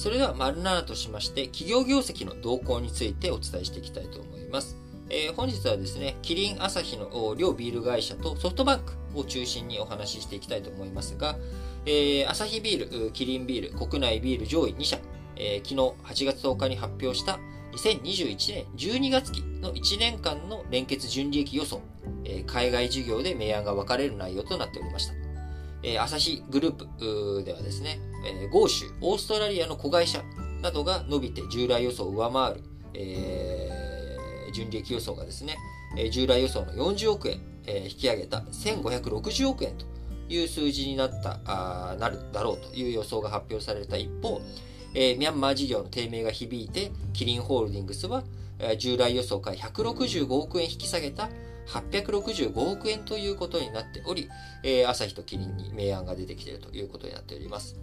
それでは、丸7としまして、企業業績の動向についてお伝えしていきたいと思います。えー、本日はですね、キリン朝日の両ビール会社とソフトバンクを中心にお話ししていきたいと思いますが、えー、アサヒビール、キリンビール、国内ビール上位2社、えー、昨日8月10日に発表した2021年12月期の1年間の連結純利益予想、えー、海外事業で明暗が分かれる内容となっておりました。えー、アサヒグループではですね、えー、豪州、オーストラリアの子会社などが伸びて従来予想を上回る、えー、純利益予想がですね、えー、従来予想の40億円、えー、引き上げた1560億円という数字になったあなるだろうという予想が発表された一方、えー、ミャンマー事業の低迷が響いて、キリンホールディングスは、えー、従来予想から165億円引き下げた865億円ということになっており、えー、朝日とキリンに明暗が出てきているということになっております。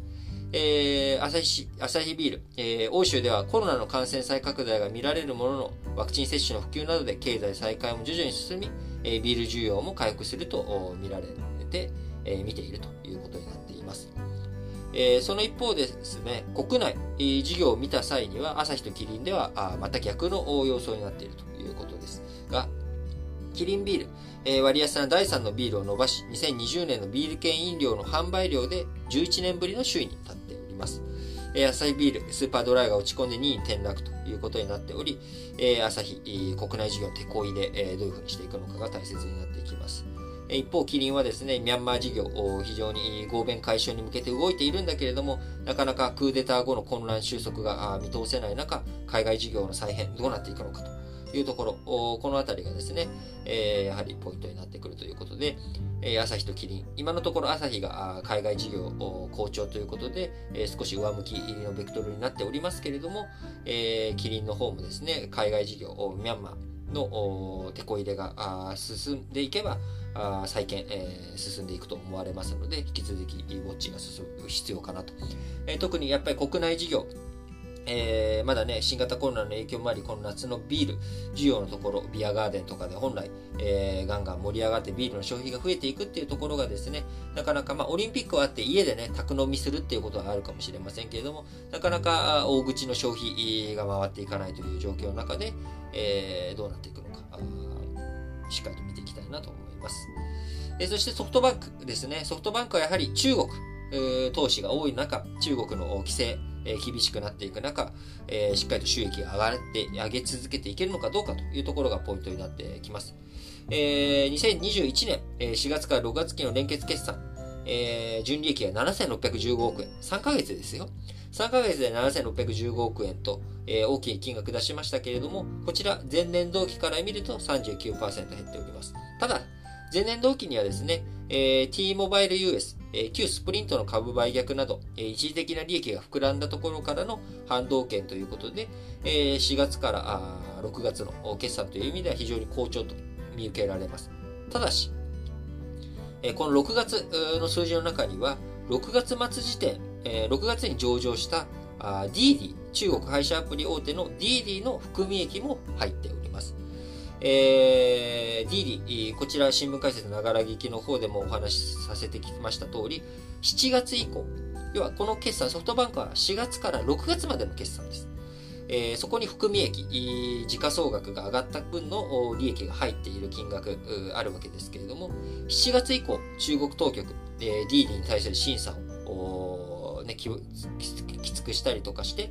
えー、朝日朝日ビール、えー、欧州ではコロナの感染再拡大が見られるものの、ワクチン接種の普及などで経済再開も徐々に進み、えー、ビール需要も回復すると見られて、えー、見ているということになっています。えー、その一方でですね、国内、事業を見た際には、朝日とキリンではあまた逆の様相になっているということですが、キリンビール、えー、割安な第3のビールを伸ばし、2020年のビール系飲料の販売量で11年ぶりの首位に立っております。えー、アサヒビール、スーパードライが落ち込んで2位に転落ということになっており、えー、アサヒ、国内事業の手こいで、えー、どういうふうにしていくのかが大切になっていきます。一方、キリンはですね、ミャンマー事業、非常に合弁解消に向けて動いているんだけれども、なかなかクーデター後の混乱収束が見通せない中、海外事業の再編、どうなっていくのかというところ、このあたりがですね、えやはりポイントになってくるということで、え朝日とキリン、今のところ朝日が海外事業好調ということで、え少し上向きのベクトルになっておりますけれども、えキリンの方もですね、海外事業、ミャンマー、の手こ入れが進んでいけば再建、えー、進んでいくと思われますので引き続きウォッチが進む必要かなと、えー、特にやっぱり国内事業えー、まだね、新型コロナの影響もあり、この夏のビール需要のところ、ビアガーデンとかで本来、えー、ガンガン盛り上がってビールの消費が増えていくっていうところがですね、なかなか、まあ、オリンピックはあって家でね、宅飲みするっていうことはあるかもしれませんけれども、なかなか大口の消費が回っていかないという状況の中で、えー、どうなっていくのか、しっかりと見ていきたいなと思います。えー、そしてソフトバンクですね。ソフトバンクはやはり中国、投資が多い中、中国の規制、え厳しくなっていく中、えしっかりと収益が上がって上げ続けていけるのかどうかというところがポイントになってきます。えー、2021年、え4月から6月期の連結決算、えー、純利益が7615億円。3ヶ月ですよ。3ヶ月で7615億円と、えー、大きい金額出しましたけれども、こちら前年同期から見ると39%減っております。ただ、前年同期にはですね、えー、T モバイル US、旧スプリントの株売却など、一時的な利益が膨らんだところからの反動権ということで、4月から6月の決算という意味では非常に好調と見受けられます。ただし、この6月の数字の中には、6月末時点、6月に上場した DD、中国配車アプリ大手の DD の含み益も入っております。えー、DD、こちら新聞解説ながら聞きの方でもお話しさせてきました通り、7月以降、要はこの決算、ソフトバンクは4月から6月までの決算です。えー、そこに含み益、時価総額が上がった分の利益が入っている金額あるわけですけれども、7月以降、中国当局、えー、DD に対する審査を、ね、きつくしたりとかして、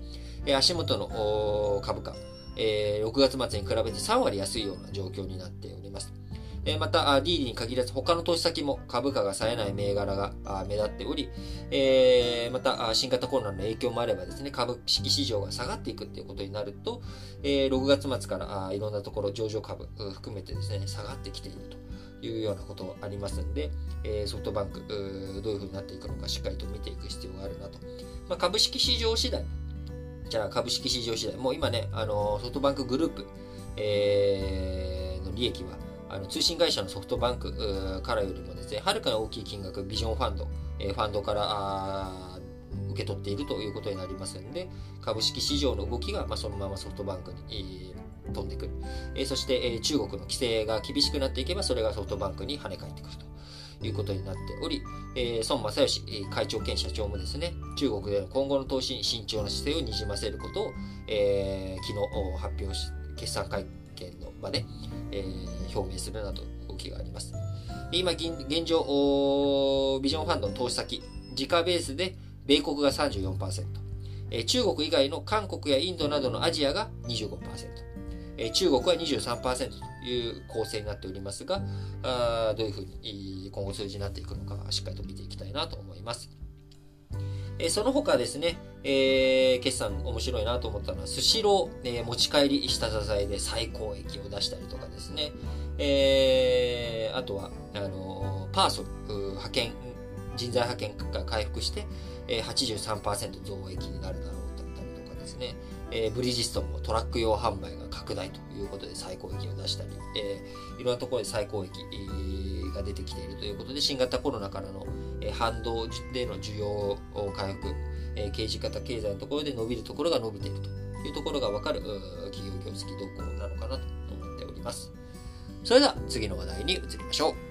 足元の株価、えー、6月末に比べて3割安いような状況になっております。えまた、DD に限らず他の投資先も株価が冴えない銘柄が目立っており、えー、また、新型コロナの影響もあればですね、株式市場が下がっていくっていうことになると、えー、6月末からいろんなところ上場株含めてですね、下がってきているというようなことありますんで、えソフトバンク、どういうふうになっていくのかしっかりと見ていく必要があるなと。まあ、株式市場次第、じゃあ株式市場次第、もう今ね、あのソフトバンクグループ、えー、の利益は、あの通信会社のソフトバンクからよりもですね、はるかに大きい金額、ビジョンファンド、えー、ファンドから受け取っているということになりますので、株式市場の動きが、まあ、そのままソフトバンクに、えー、飛んでくる。えー、そして、えー、中国の規制が厳しくなっていけば、それがソフトバンクに跳ね返ってくるということになっており、えー、孫正義会長兼社長もですね、中国での今後の投資に慎重な姿勢をにじませることを、えー、昨日発表し、決算会見の場で、えー、表明するなど動きがあります。今現状、ビジョンファンドの投資先、自家ベースで米国が34%、え中国以外の韓国やインドなどのアジアが25%、え中国は23%という構成になっておりますが、あどういうふうに今後数字になっていくのか、しっかりと見ていきたいなと思います。えその他ですね、えー、決算面白いなと思ったのは、スシロー、えー、持ち帰り下支えで最高益を出したりとかですね、えー、あとは、あのパーソル、派遣、人材派遣が回復して、えー、83%増益になるだろうだったりとかですね、え、ブリヂストンもトラック用販売が拡大ということで最高益を出したり、えー、いろんなところで最高益が出てきているということで、新型コロナからの、え、反動での需要回復、えー、刑事型経済のところで伸びるところが伸びているというところが分かる企業業績動向なのかなと思っております。それでは次の話題に移りましょう。